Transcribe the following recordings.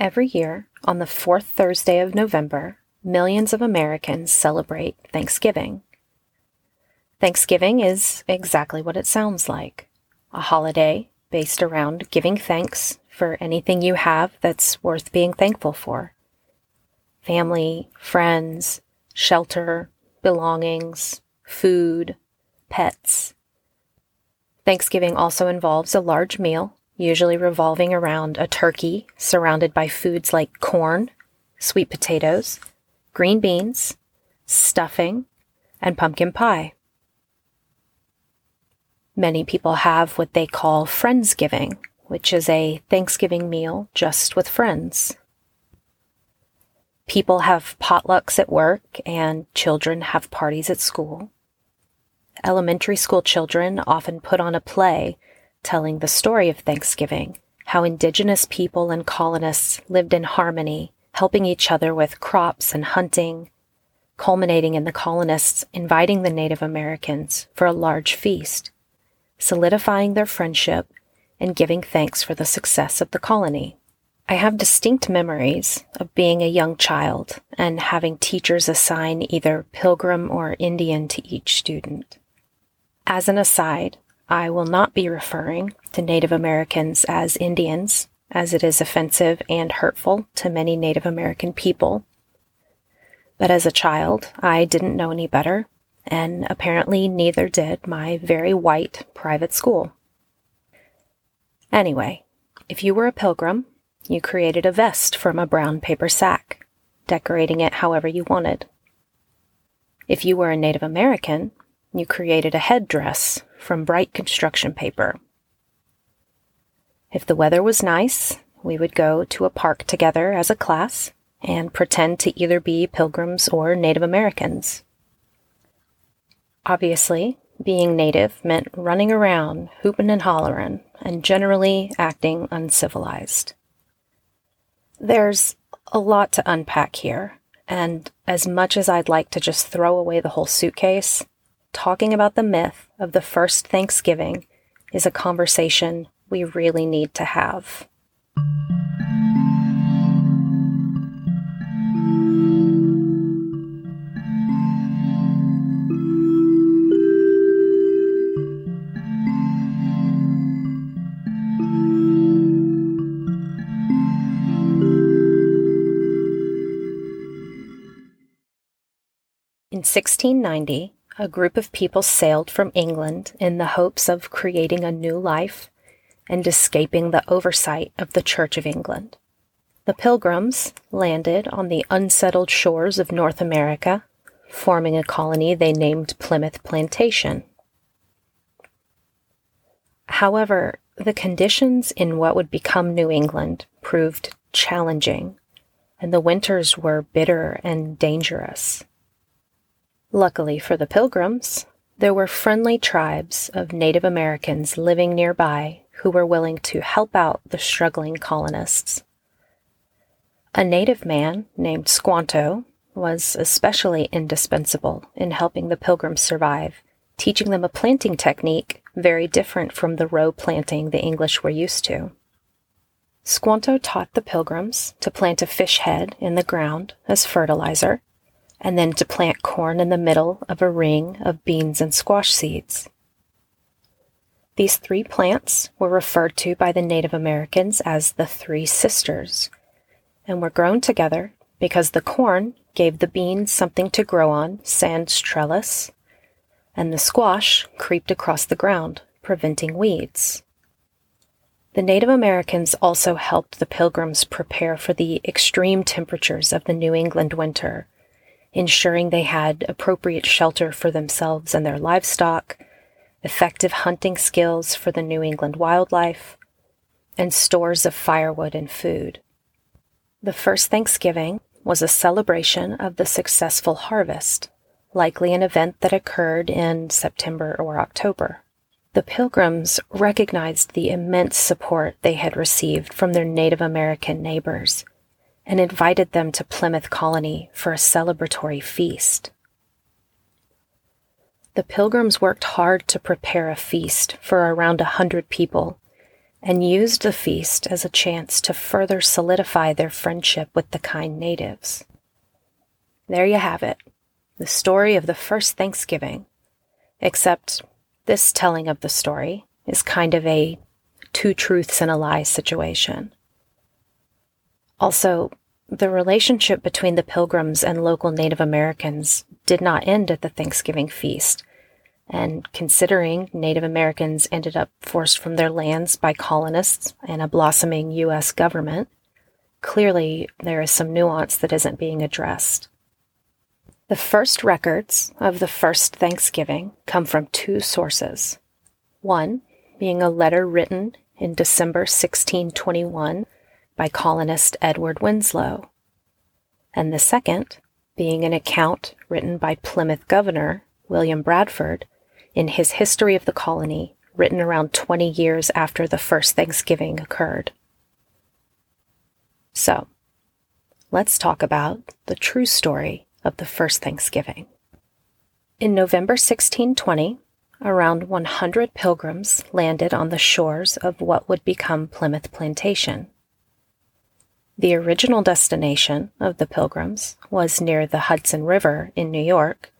Every year, on the fourth Thursday of November, millions of Americans celebrate Thanksgiving. Thanksgiving is exactly what it sounds like a holiday based around giving thanks for anything you have that's worth being thankful for family, friends, shelter, belongings, food, pets. Thanksgiving also involves a large meal, usually revolving around a turkey surrounded by foods like corn, sweet potatoes, green beans, stuffing, and pumpkin pie. Many people have what they call Friendsgiving, which is a Thanksgiving meal just with friends. People have potlucks at work and children have parties at school. Elementary school children often put on a play telling the story of Thanksgiving, how indigenous people and colonists lived in harmony, helping each other with crops and hunting, culminating in the colonists inviting the Native Americans for a large feast, solidifying their friendship and giving thanks for the success of the colony. I have distinct memories of being a young child and having teachers assign either Pilgrim or Indian to each student. As an aside, I will not be referring to Native Americans as Indians, as it is offensive and hurtful to many Native American people. But as a child, I didn't know any better, and apparently neither did my very white private school. Anyway, if you were a pilgrim, you created a vest from a brown paper sack, decorating it however you wanted. If you were a Native American, you created a headdress from bright construction paper. If the weather was nice, we would go to a park together as a class and pretend to either be pilgrims or Native Americans. Obviously, being native meant running around, hooping and hollering, and generally acting uncivilized. There's a lot to unpack here, and as much as I'd like to just throw away the whole suitcase, talking about the myth of the first Thanksgiving is a conversation we really need to have. In 1690, a group of people sailed from England in the hopes of creating a new life and escaping the oversight of the Church of England. The Pilgrims landed on the unsettled shores of North America, forming a colony they named Plymouth Plantation. However, the conditions in what would become New England proved challenging, and the winters were bitter and dangerous. Luckily for the Pilgrims, there were friendly tribes of Native Americans living nearby who were willing to help out the struggling colonists. A native man named Squanto was especially indispensable in helping the Pilgrims survive, teaching them a planting technique very different from the row planting the English were used to. Squanto taught the Pilgrims to plant a fish head in the ground as fertilizer and then to plant corn in the middle of a ring of beans and squash seeds. These three plants were referred to by the Native Americans as the Three Sisters, and were grown together because the corn gave the beans something to grow on, sans trellis, and the squash creeped across the ground, preventing weeds. The Native Americans also helped the Pilgrims prepare for the extreme temperatures of the New England winter ensuring they had appropriate shelter for themselves and their livestock, effective hunting skills for the New England wildlife, and stores of firewood and food. The first Thanksgiving was a celebration of the successful harvest, likely an event that occurred in September or October. The Pilgrims recognized the immense support they had received from their Native American neighbors and invited them to Plymouth Colony for a celebratory feast. The pilgrims worked hard to prepare a feast for around a hundred people, and used the feast as a chance to further solidify their friendship with the kind natives. There you have it, the story of the first Thanksgiving, except this telling of the story is kind of a two truths and a lie situation. Also, the relationship between the Pilgrims and local Native Americans did not end at the Thanksgiving feast. And considering Native Americans ended up forced from their lands by colonists and a blossoming U.S. government, clearly there is some nuance that isn't being addressed. The first records of the first Thanksgiving come from two sources. One being a letter written in December 1621 by colonist Edward Winslow, and the second being an account written by Plymouth Governor William Bradford in his History of the Colony, written around 20 years after the first Thanksgiving occurred. So, let's talk about the true story of the first Thanksgiving. In November 1620, around 100 pilgrims landed on the shores of what would become Plymouth Plantation. The original destination of the pilgrims was near the Hudson River in New York,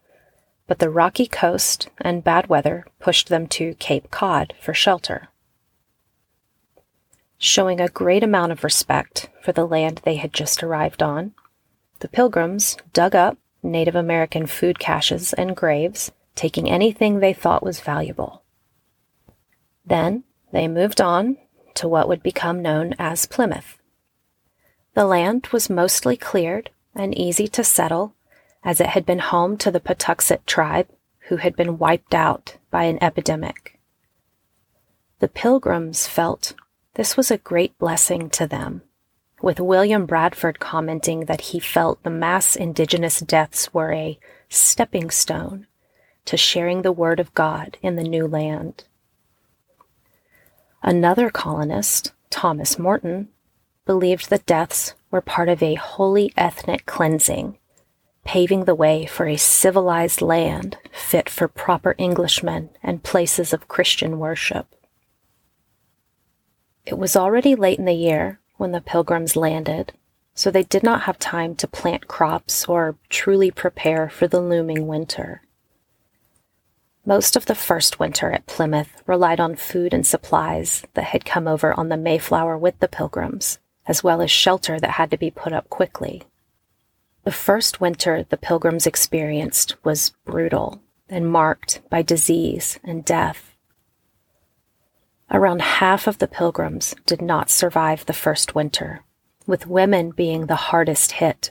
but the rocky coast and bad weather pushed them to Cape Cod for shelter. Showing a great amount of respect for the land they had just arrived on, the pilgrims dug up Native American food caches and graves taking anything they thought was valuable. Then they moved on to what would become known as Plymouth. The land was mostly cleared and easy to settle, as it had been home to the Patuxet tribe who had been wiped out by an epidemic. The pilgrims felt this was a great blessing to them, with William Bradford commenting that he felt the mass indigenous deaths were a stepping stone to sharing the word of God in the new land. Another colonist, Thomas Morton, believed the deaths were part of a holy ethnic cleansing, paving the way for a civilized land fit for proper Englishmen and places of Christian worship. It was already late in the year when the pilgrims landed, so they did not have time to plant crops or truly prepare for the looming winter. Most of the first winter at Plymouth relied on food and supplies that had come over on the Mayflower with the Pilgrims, as well as shelter that had to be put up quickly. The first winter the Pilgrims experienced was brutal and marked by disease and death. Around half of the Pilgrims did not survive the first winter, with women being the hardest hit,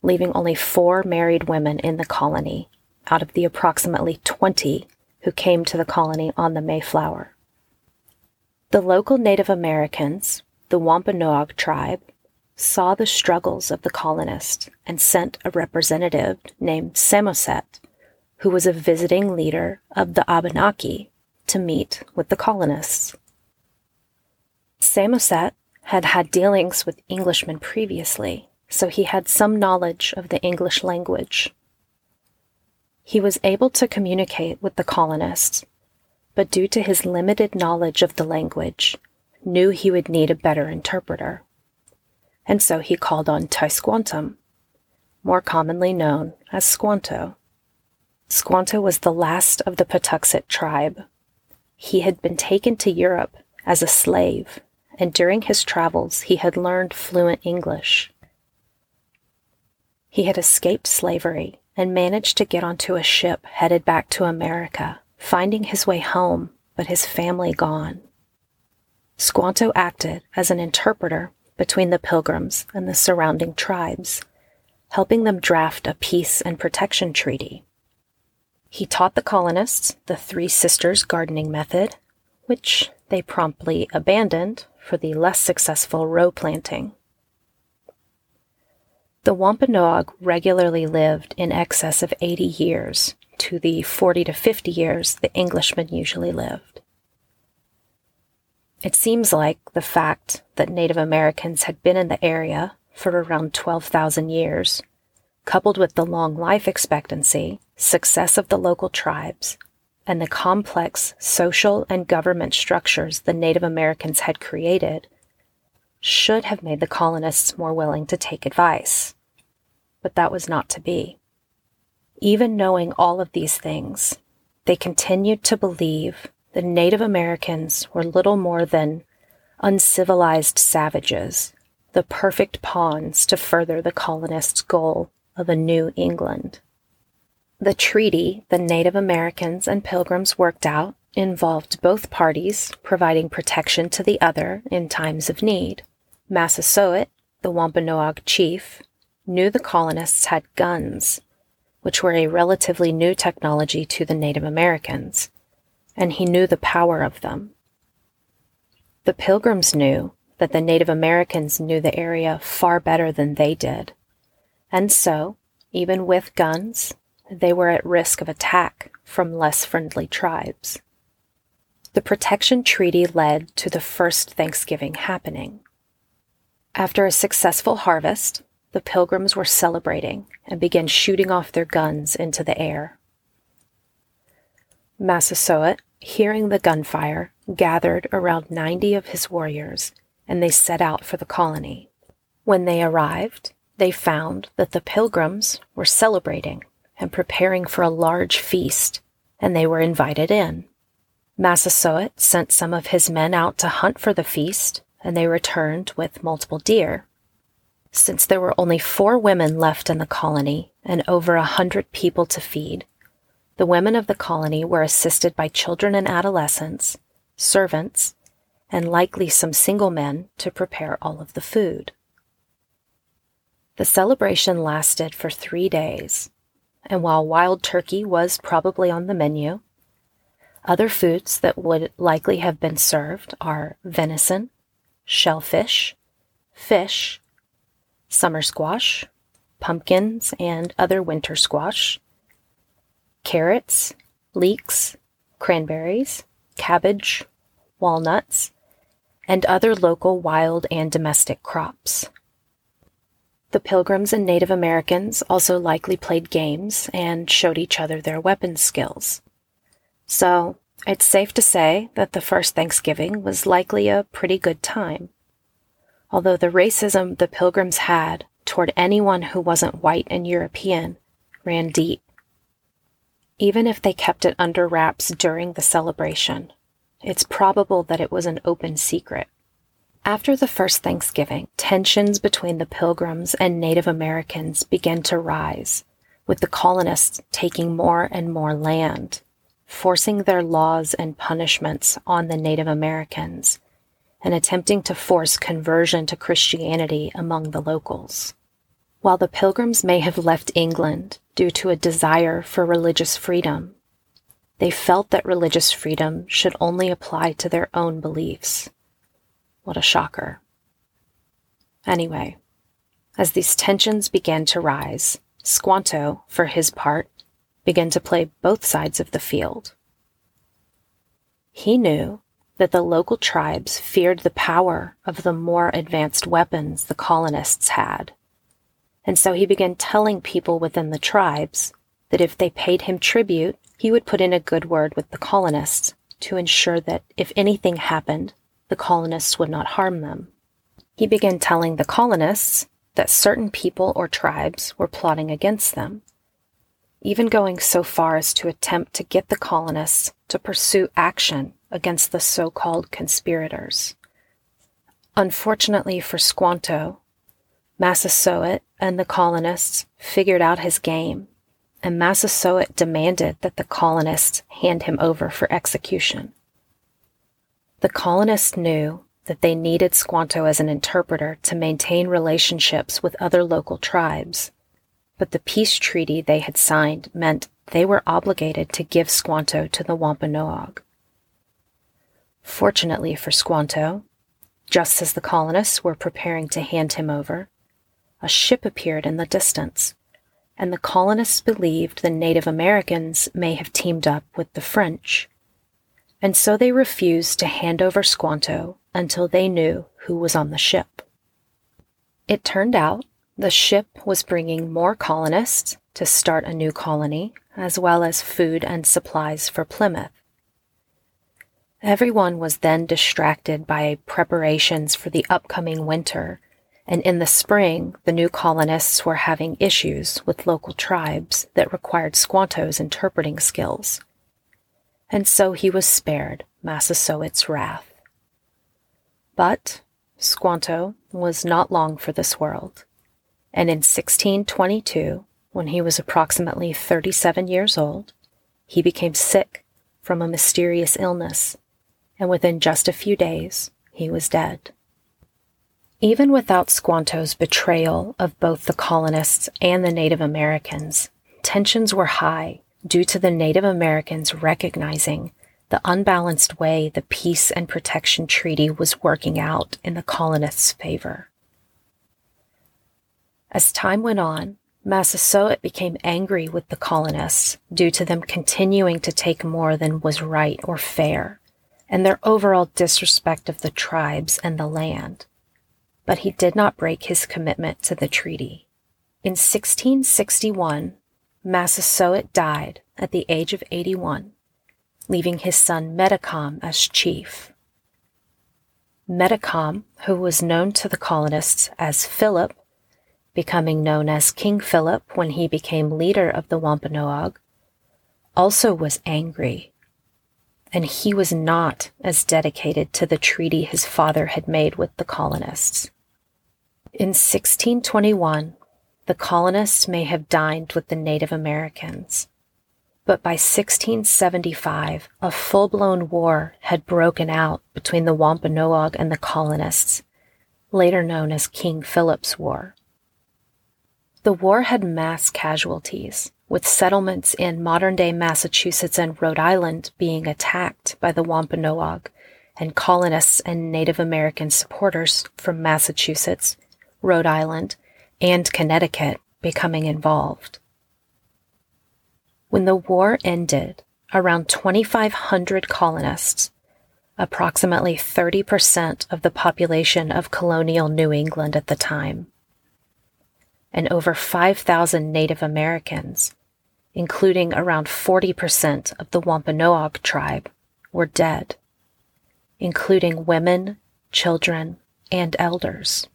leaving only four married women in the colony out of the approximately 20 who came to the colony on the Mayflower. The local Native Americans, the Wampanoag tribe, saw the struggles of the colonists and sent a representative named Samoset, who was a visiting leader of the Abenaki, to meet with the colonists. Samoset had had dealings with Englishmen previously, so he had some knowledge of the English language he was able to communicate with the colonists, but due to his limited knowledge of the language, knew he would need a better interpreter. And so he called on Tisquantum, more commonly known as Squanto. Squanto was the last of the Patuxet tribe. He had been taken to Europe as a slave, and during his travels he had learned fluent English. He had escaped slavery and managed to get onto a ship headed back to America, finding his way home, but his family gone. Squanto acted as an interpreter between the pilgrims and the surrounding tribes, helping them draft a peace and protection treaty. He taught the colonists the Three Sisters gardening method, which they promptly abandoned for the less successful row planting. The Wampanoag regularly lived in excess of 80 years to the 40 to 50 years the Englishmen usually lived. It seems like the fact that Native Americans had been in the area for around 12,000 years, coupled with the long life expectancy, success of the local tribes, and the complex social and government structures the Native Americans had created should have made the colonists more willing to take advice. But that was not to be. Even knowing all of these things, they continued to believe the Native Americans were little more than uncivilized savages, the perfect pawns to further the colonists' goal of a New England. The treaty the Native Americans and Pilgrims worked out involved both parties providing protection to the other in times of need. Massasoit, the Wampanoag chief, knew the colonists had guns, which were a relatively new technology to the Native Americans, and he knew the power of them. The Pilgrims knew that the Native Americans knew the area far better than they did, and so, even with guns, they were at risk of attack from less friendly tribes. The Protection Treaty led to the first Thanksgiving happening. After a successful harvest, the pilgrims were celebrating and began shooting off their guns into the air. Massasoit, hearing the gunfire, gathered around 90 of his warriors and they set out for the colony. When they arrived, they found that the pilgrims were celebrating and preparing for a large feast, and they were invited in. Massasoit sent some of his men out to hunt for the feast, and they returned with multiple deer. Since there were only four women left in the colony and over a hundred people to feed, the women of the colony were assisted by children and adolescents, servants, and likely some single men to prepare all of the food. The celebration lasted for three days, and while wild turkey was probably on the menu, other foods that would likely have been served are venison, shellfish, fish, summer squash, pumpkins and other winter squash, carrots, leeks, cranberries, cabbage, walnuts, and other local wild and domestic crops. The Pilgrims and Native Americans also likely played games and showed each other their weapon skills. So, it's safe to say that the first Thanksgiving was likely a pretty good time. Although the racism the Pilgrims had toward anyone who wasn't white and European ran deep. Even if they kept it under wraps during the celebration, it's probable that it was an open secret. After the first Thanksgiving, tensions between the Pilgrims and Native Americans began to rise, with the colonists taking more and more land, forcing their laws and punishments on the Native Americans, and attempting to force conversion to Christianity among the locals. While the Pilgrims may have left England due to a desire for religious freedom, they felt that religious freedom should only apply to their own beliefs. What a shocker. Anyway, as these tensions began to rise, Squanto, for his part, began to play both sides of the field. He knew that the local tribes feared the power of the more advanced weapons the colonists had. And so he began telling people within the tribes that if they paid him tribute, he would put in a good word with the colonists to ensure that if anything happened, the colonists would not harm them. He began telling the colonists that certain people or tribes were plotting against them, even going so far as to attempt to get the colonists to pursue action against the so called conspirators. Unfortunately for Squanto, Massasoit and the colonists figured out his game, and Massasoit demanded that the colonists hand him over for execution. The colonists knew that they needed Squanto as an interpreter to maintain relationships with other local tribes, but the peace treaty they had signed meant they were obligated to give Squanto to the Wampanoag. Fortunately for Squanto, just as the colonists were preparing to hand him over, a ship appeared in the distance, and the colonists believed the Native Americans may have teamed up with the French and so they refused to hand over Squanto until they knew who was on the ship. It turned out the ship was bringing more colonists to start a new colony, as well as food and supplies for Plymouth. Everyone was then distracted by preparations for the upcoming winter, and in the spring, the new colonists were having issues with local tribes that required Squanto's interpreting skills. And so he was spared Massasoit's wrath. But Squanto was not long for this world, and in 1622, when he was approximately 37 years old, he became sick from a mysterious illness, and within just a few days, he was dead. Even without Squanto's betrayal of both the colonists and the Native Americans, tensions were high due to the Native Americans recognizing the unbalanced way the Peace and Protection Treaty was working out in the colonists' favor. As time went on, Massasoit became angry with the colonists due to them continuing to take more than was right or fair, and their overall disrespect of the tribes and the land. But he did not break his commitment to the treaty. In 1661, Massasoit died at the age of 81, leaving his son Metacom as chief. Metacom, who was known to the colonists as Philip, becoming known as King Philip when he became leader of the Wampanoag, also was angry, and he was not as dedicated to the treaty his father had made with the colonists. In 1621, the colonists may have dined with the Native Americans, but by 1675, a full blown war had broken out between the Wampanoag and the colonists, later known as King Philip's War. The war had mass casualties, with settlements in modern day Massachusetts and Rhode Island being attacked by the Wampanoag, and colonists and Native American supporters from Massachusetts, Rhode Island, and Connecticut becoming involved. When the war ended, around 2,500 colonists, approximately 30% of the population of colonial New England at the time, and over 5,000 Native Americans, including around 40% of the Wampanoag tribe, were dead, including women, children, and elders.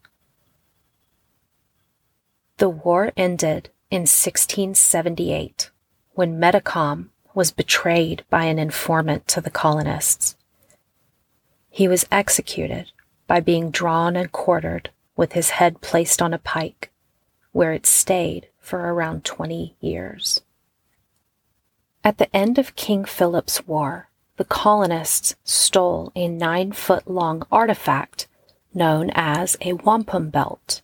The war ended in 1678 when Metacom was betrayed by an informant to the colonists. He was executed by being drawn and quartered with his head placed on a pike where it stayed for around 20 years. At the end of King Philip's War, the colonists stole a nine foot long artifact known as a wampum belt.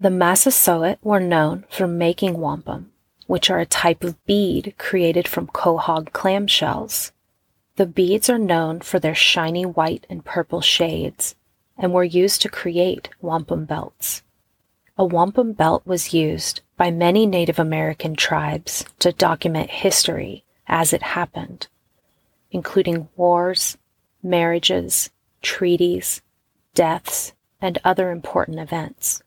The Massasoit were known for making wampum, which are a type of bead created from quahog clamshells. The beads are known for their shiny white and purple shades and were used to create wampum belts a wampum belt was used by many Native American tribes to document history as it happened, including wars, marriages, treaties, deaths, and other important events.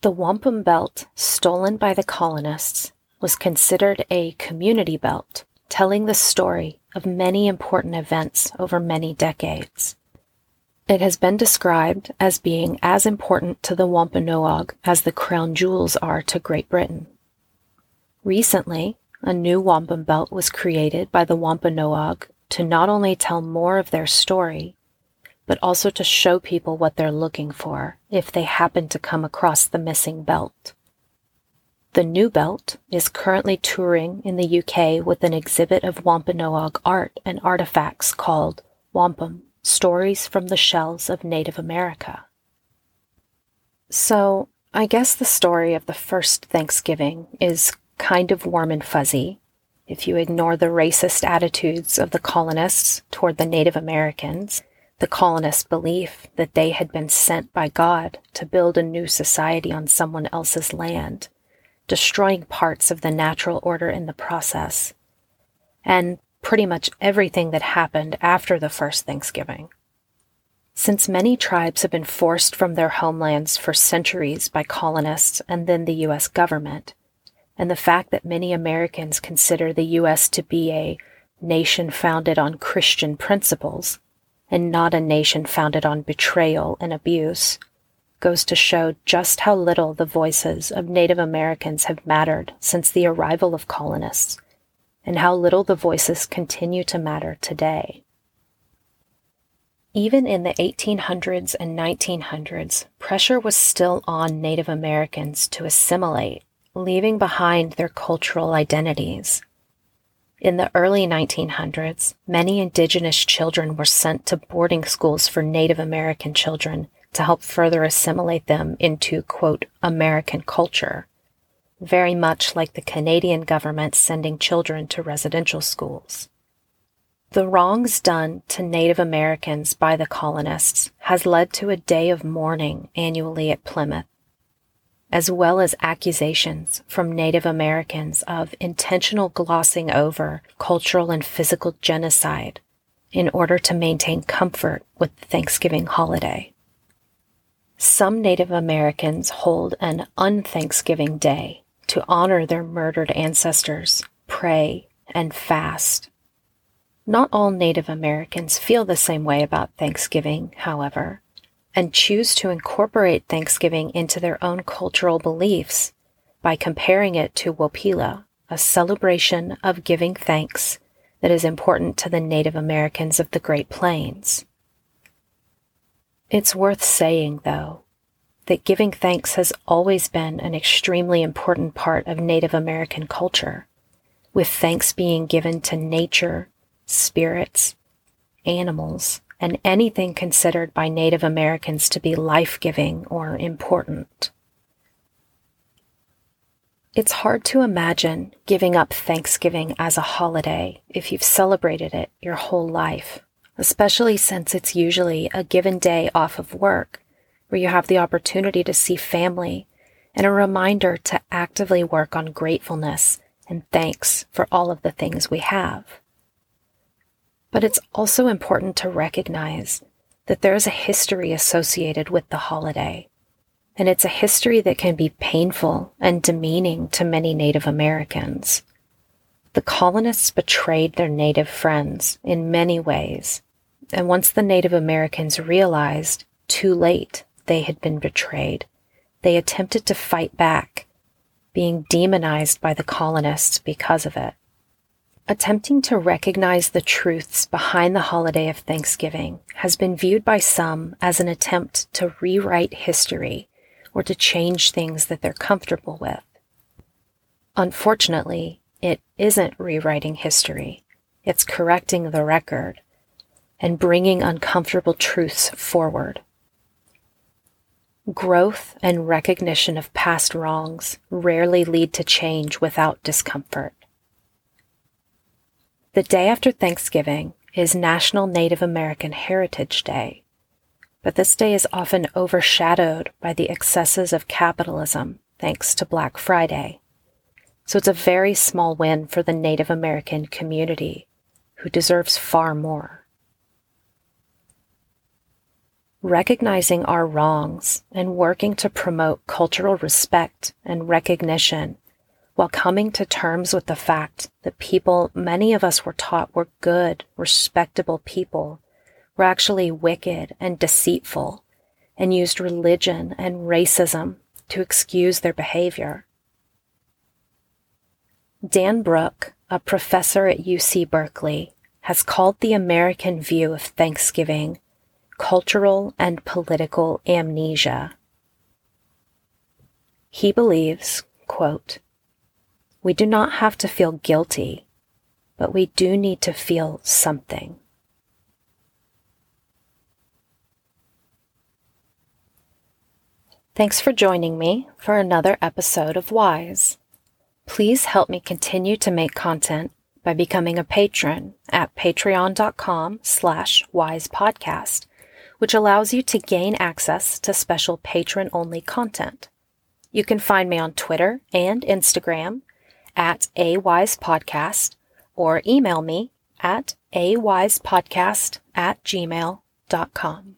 The wampum belt stolen by the colonists was considered a community belt, telling the story of many important events over many decades. It has been described as being as important to the Wampanoag as the crown jewels are to Great Britain. Recently, a new wampum belt was created by the Wampanoag to not only tell more of their story, but also to show people what they're looking for if they happen to come across the missing belt. The new belt is currently touring in the UK with an exhibit of Wampanoag art and artifacts called Wampum Stories from the Shells of Native America. So, I guess the story of the first Thanksgiving is kind of warm and fuzzy if you ignore the racist attitudes of the colonists toward the Native Americans, the colonists' belief that they had been sent by God to build a new society on someone else's land, destroying parts of the natural order in the process, and pretty much everything that happened after the first Thanksgiving. Since many tribes have been forced from their homelands for centuries by colonists and then the U.S. government, and the fact that many Americans consider the U.S. to be a nation founded on Christian principles and not a nation founded on betrayal and abuse goes to show just how little the voices of Native Americans have mattered since the arrival of colonists and how little the voices continue to matter today. Even in the 1800s and 1900s, pressure was still on Native Americans to assimilate, leaving behind their cultural identities. In the early 1900s, many indigenous children were sent to boarding schools for Native American children to help further assimilate them into, quote, American culture, very much like the Canadian government sending children to residential schools. The wrongs done to Native Americans by the colonists has led to a day of mourning annually at Plymouth as well as accusations from Native Americans of intentional glossing over cultural and physical genocide in order to maintain comfort with the Thanksgiving holiday. Some Native Americans hold an unthanksgiving day to honor their murdered ancestors, pray, and fast. Not all Native Americans feel the same way about Thanksgiving, however and choose to incorporate Thanksgiving into their own cultural beliefs by comparing it to Wopila, a celebration of giving thanks that is important to the Native Americans of the Great Plains. It's worth saying, though, that giving thanks has always been an extremely important part of Native American culture, with thanks being given to nature, spirits, animals, and anything considered by Native Americans to be life giving or important. It's hard to imagine giving up Thanksgiving as a holiday if you've celebrated it your whole life, especially since it's usually a given day off of work where you have the opportunity to see family and a reminder to actively work on gratefulness and thanks for all of the things we have. But it's also important to recognize that there is a history associated with the holiday, and it's a history that can be painful and demeaning to many Native Americans. The colonists betrayed their Native friends in many ways, and once the Native Americans realized, too late, they had been betrayed, they attempted to fight back, being demonized by the colonists because of it. Attempting to recognize the truths behind the holiday of Thanksgiving has been viewed by some as an attempt to rewrite history or to change things that they're comfortable with. Unfortunately, it isn't rewriting history. It's correcting the record and bringing uncomfortable truths forward. Growth and recognition of past wrongs rarely lead to change without discomfort. The day after Thanksgiving is National Native American Heritage Day, but this day is often overshadowed by the excesses of capitalism thanks to Black Friday. So it's a very small win for the Native American community, who deserves far more. Recognizing our wrongs and working to promote cultural respect and recognition while coming to terms with the fact that people many of us were taught were good, respectable people were actually wicked and deceitful and used religion and racism to excuse their behavior. Dan Brook, a professor at UC Berkeley, has called the American view of Thanksgiving cultural and political amnesia. He believes, quote, we do not have to feel guilty, but we do need to feel something. Thanks for joining me for another episode of Wise. Please help me continue to make content by becoming a patron at patreon.com slash wisepodcast, which allows you to gain access to special patron-only content. You can find me on Twitter and Instagram at awisepodcast or email me at awisepodcast at gmail.com.